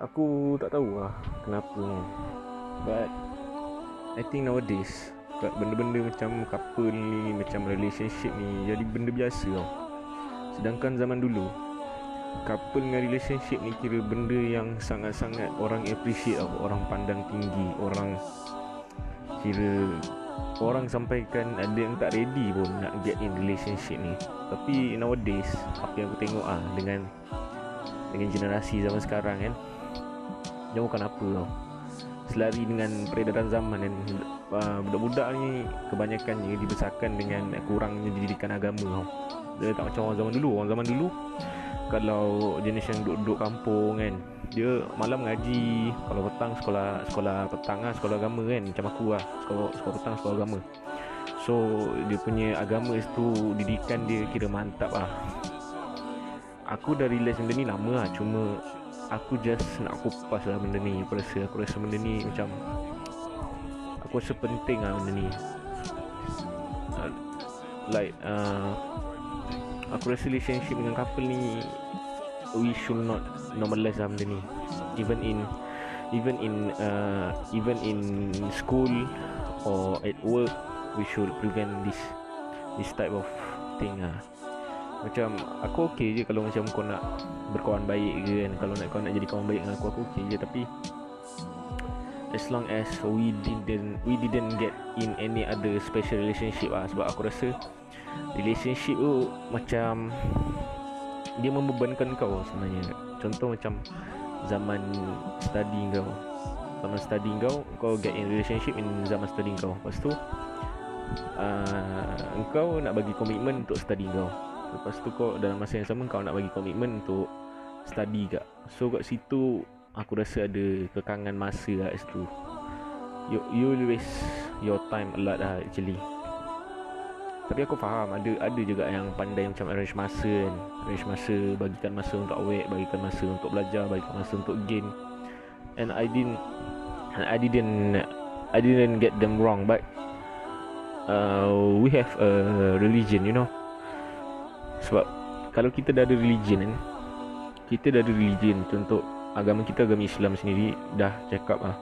Aku tak tahu lah kenapa. But I think nowadays benda-benda macam couple ni, macam relationship ni jadi benda biasa tau. Sedangkan zaman dulu couple dengan relationship ni kira benda yang sangat-sangat orang appreciate tau. Orang pandang tinggi, orang kira orang sampaikan ada yang tak ready pun nak get in relationship ni. Tapi nowadays apa yang aku tengok ah dengan dengan generasi zaman sekarang kan dia bukan apa tau. Selari dengan peredaran zaman dan uh, budak-budak ni kebanyakannya dibesarkan dengan kurangnya didikan agama tau. Dia tak macam orang zaman dulu. Orang zaman dulu kalau jenis yang duduk-duduk kampung kan dia malam ngaji kalau petang sekolah sekolah petang lah sekolah agama kan macam aku lah. Sekolah, sekolah petang sekolah agama. So dia punya agama itu didikan dia kira mantap lah. Aku dah realise benda ni lama lah. Cuma aku just nak kupas lah benda ni. Aku rasa aku rasa benda ni macam aku rasa penting lah benda ni. Uh, like uh, aku rasa relationship dengan couple ni we should not normalize lah benda ni. Even in even in uh, even in school or at work we should prevent this this type of thing ah macam aku okey je kalau macam kau nak berkawan baik ke kan. Kalau nak kau nak jadi kawan baik dengan aku aku okey je. Tapi as long as we didn't we didn't get in any other special relationship ah sebab aku rasa relationship tu macam dia membebankan kau sebenarnya. Contoh macam zaman study kau. Zaman study kau kau get in relationship in zaman study kau. Lepas tu uh, engkau nak bagi komitmen untuk study kau Lepas tu kau dalam masa yang sama kau nak bagi komitmen untuk study kak. So kat situ aku rasa ada kekangan masa kat situ. You, you waste your time a lot lah actually. Tapi aku faham ada ada juga yang pandai macam arrange masa kan. Arrange masa, bagikan masa untuk awake, bagikan masa untuk belajar, bagikan masa untuk game. And I didn't and I didn't I didn't get them wrong but uh, we have a religion you know sebab kalau kita dah ada religion kan Kita dah ada religion Contoh agama kita agama Islam sendiri Dah cakap lah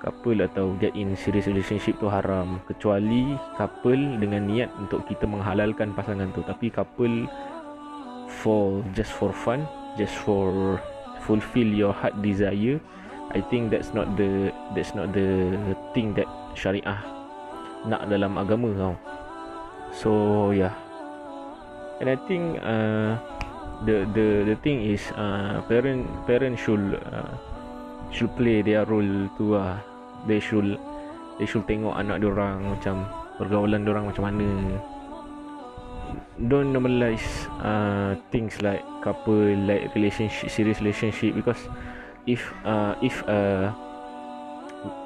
Couple atau get in serious relationship tu haram. Kecuali couple dengan niat untuk kita menghalalkan pasangan tu. Tapi couple for just for fun Just for fulfill your heart desire I think that's not the that's not the thing that syariah nak dalam agama tau. So yeah, and I think uh, the the the thing is uh, parent parent should uh, should play their role tu lah. They should they should tengok anak dia orang macam pergaulan dia orang macam mana. Don't normalize uh, things like couple, like relationship, serious relationship because if uh, if uh,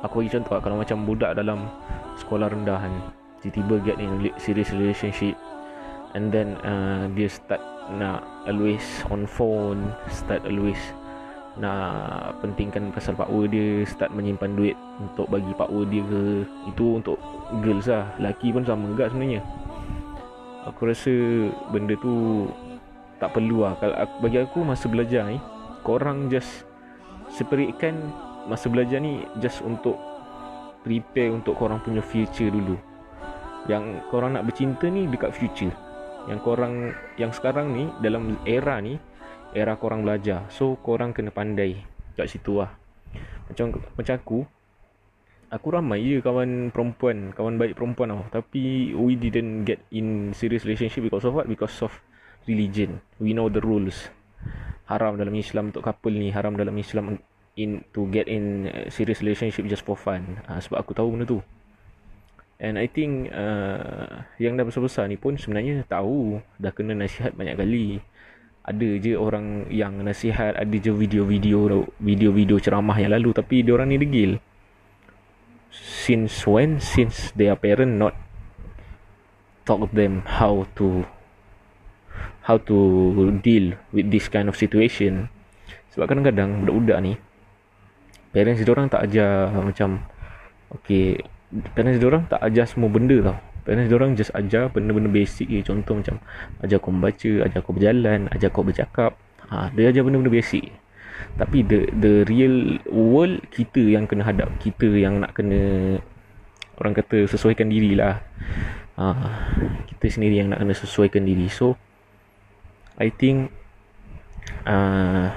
aku bagi contoh lah, kalau macam budak dalam sekolah rendah kan tiba-tiba get in serious relationship and then uh, dia start nak always on phone start always nak pentingkan pasal pakwa dia start menyimpan duit untuk bagi pakwa dia ke. Itu untuk girls lah. Lelaki pun sama juga sebenarnya. Aku rasa benda tu tak perlu lah. Kalau bagi aku masa belajar ni korang just seperitkan masa belajar ni just untuk prepare untuk korang punya future dulu. Yang korang nak bercinta ni dekat future yang korang yang sekarang ni dalam era ni era korang belajar. So korang kena pandai kat situ lah. Macam macam aku aku ramai je kawan perempuan kawan baik perempuan tau. Tapi we didn't get in serious relationship because of what? Because of religion. We know the rules. Haram dalam Islam untuk couple ni haram dalam Islam in to get in serious relationship just for fun. Uh, sebab aku tahu benda tu And I think uh, yang dah besar-besar ni pun sebenarnya tahu dah kena nasihat banyak kali. Ada je orang yang nasihat, ada je video-video video-video ceramah yang lalu tapi dia orang ni degil. Since when? Since their parent not talk them how to how to deal with this kind of situation. Sebab kadang-kadang budak-budak ni parents dia orang tak ajar macam okay parents diorang tak ajar semua benda tau. Parents diorang just ajar benda-benda basic je. Contoh macam ajar kau membaca ajar kau berjalan ajar kau bercakap. Ha, dia ajar benda-benda basic. Tapi the the real world kita yang kena hadap kita yang nak kena orang kata sesuaikan diri lah. Uh, kita sendiri yang nak kena sesuaikan diri. So I think uh,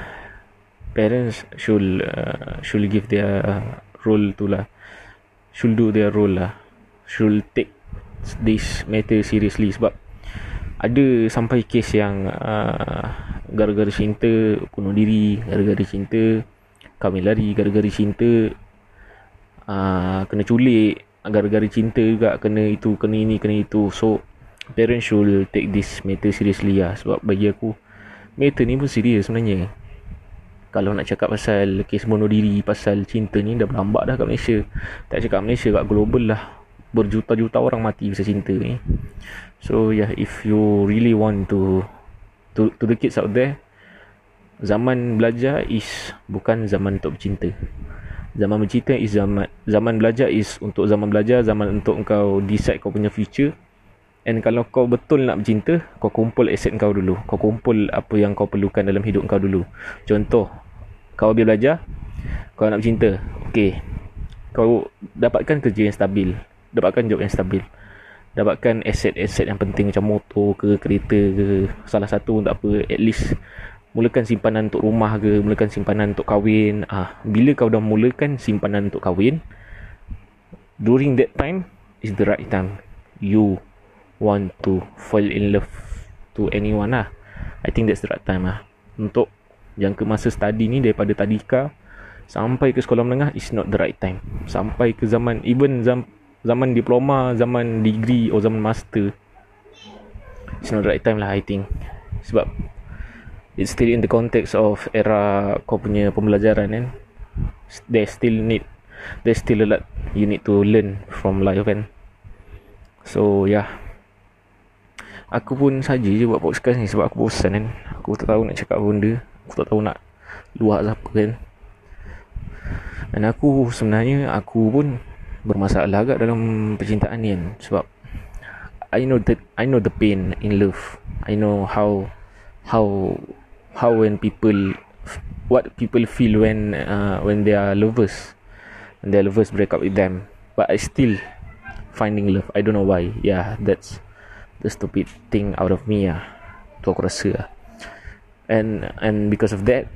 parents should uh, should give their role tu lah should do their role lah. Should take this matter seriously sebab ada sampai kes yang uh, gara-gara cinta bunuh diri gara-gara cinta kami lari gara-gara cinta uh, kena culik gara-gara cinta juga kena itu kena ini kena itu. So parents should take this matter seriously lah sebab bagi aku matter ni pun serius sebenarnya kalau nak cakap pasal kes bunuh diri pasal cinta ni dah berlambak dah kat Malaysia tak cakap Malaysia kat global lah berjuta-juta orang mati pasal cinta ni So yeah, if you really want to to to the kids out there, zaman belajar is bukan zaman untuk bercinta. Zaman bercinta is zaman zaman belajar is untuk zaman belajar, zaman untuk kau decide kau punya future. And kalau kau betul nak bercinta, kau kumpul aset kau dulu. Kau kumpul apa yang kau perlukan dalam hidup kau dulu. Contoh, kau habis belajar, kau nak bercinta. Okay. Kau dapatkan kerja yang stabil. Dapatkan job yang stabil dapatkan aset-aset yang penting macam motor ke kereta ke salah satu tak apa at least mulakan simpanan untuk rumah ke mulakan simpanan untuk kahwin ah bila kau dah mulakan simpanan untuk kahwin during that time is the right time you want to fall in love to anyone lah I think that's the right time lah untuk jangka masa study ni daripada tadika sampai ke sekolah menengah is not the right time sampai ke zaman even zaman zaman diploma, zaman degree atau zaman master. It's not the right time lah I think. Sebab it's still in the context of era kau punya pembelajaran kan. There still need there still a lot you need to learn from life kan. So yeah. Aku pun saja je buat podcast ni sebab aku bosan kan. Aku tak tahu nak cakap benda. Aku tak tahu nak luar apa kan. Dan aku sebenarnya aku pun bermasalah agak dalam percintaan ni kan. Sebab I know that I know the pain in love. I know how how how when people what people feel when uh, when they are lovers. When their lovers break up with them. But I still finding love. I don't know why. Yeah that's the stupid thing out of me ah tu aku rasa lah and and because of that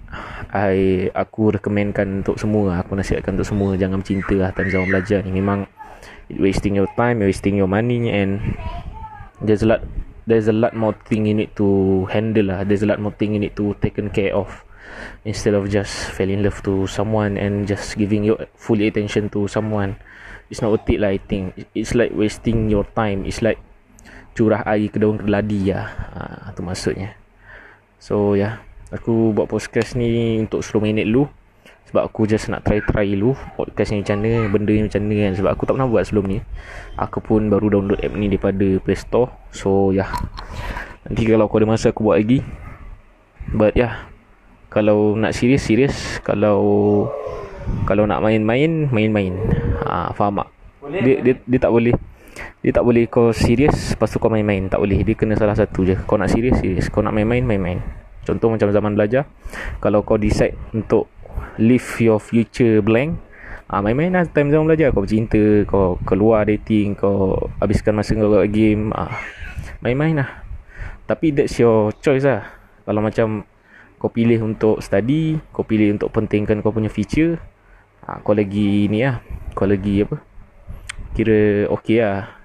I aku recommendkan untuk semua aku nasihatkan untuk semua jangan cinta lah time zaman belajar ni. Memang it wasting your time wasting your money and there's a lot there's a lot more thing you need to handle lah. There's a lot more thing you need to taken care of. Instead of just fall in love to someone and just giving your full attention to someone. It's not worth it lah I think. It's like wasting your time. It's like curah air ke daun keladi lah. Ha, tu maksudnya So ya. Yeah, Aku buat podcast ni Untuk 10 minit dulu. Sebab aku just nak try-try dulu. Podcast ni macam mana Benda ni macam mana kan. Sebab aku tak pernah buat sebelum ni. Aku pun baru download app ni Daripada Play Store. So ya. Yeah. Nanti kalau aku ada masa Aku buat lagi. But ya. Yeah, Kalau nak serius Serius. Kalau Kalau nak main-main Main-main. Ha, Faham tak? Dia, dia, dia tak boleh dia tak boleh kau serius Lepas tu kau main-main. Tak boleh. Dia kena salah satu je. Kau nak serius Serius Kau nak main-main Main-main. Contoh macam zaman belajar Kalau kau decide Untuk Live your future blank ah, Main-main lah Time zaman belajar. Kau bercinta Kau keluar dating Kau Habiskan masa kau kat game ah, Main-main lah. Tapi that's your choice lah. Kalau macam Kau pilih untuk study Kau pilih untuk pentingkan kau punya future ah, Kau lagi ni lah. Kau lagi apa? Kira okay lah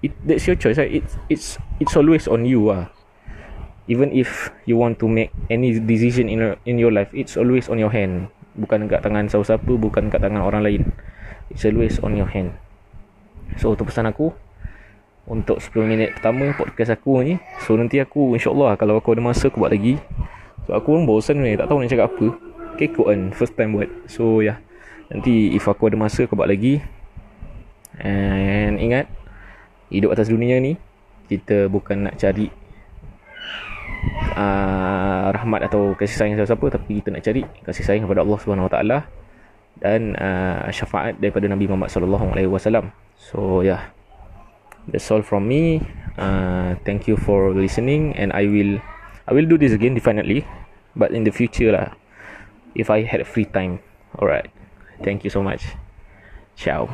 it, that's your choice right? it's it's it's always on you ah. Even if you want to make any decision in in your life it's always on your hand. Bukan kat tangan siapa-siapa bukan kat tangan orang lain. It's always on your hand. So tu pesan aku untuk 10 minit pertama podcast aku ni so nanti aku insyaAllah kalau aku ada masa aku buat lagi. So aku pun bosan ni tak tahu nak cakap apa. Kekok kan first time buat. So ya yeah. nanti if aku ada masa aku buat lagi. And ingat hidup atas dunia ni kita bukan nak cari uh, rahmat atau kasih sayang siapa-siapa tapi kita nak cari kasih sayang kepada Allah Subhanahu Wa Taala dan uh, syafaat daripada Nabi Muhammad sallallahu alaihi wasallam. So yeah. That's all from me. Uh, thank you for listening and I will I will do this again definitely but in the future lah. if I had free time. Alright. Thank you so much. Ciao.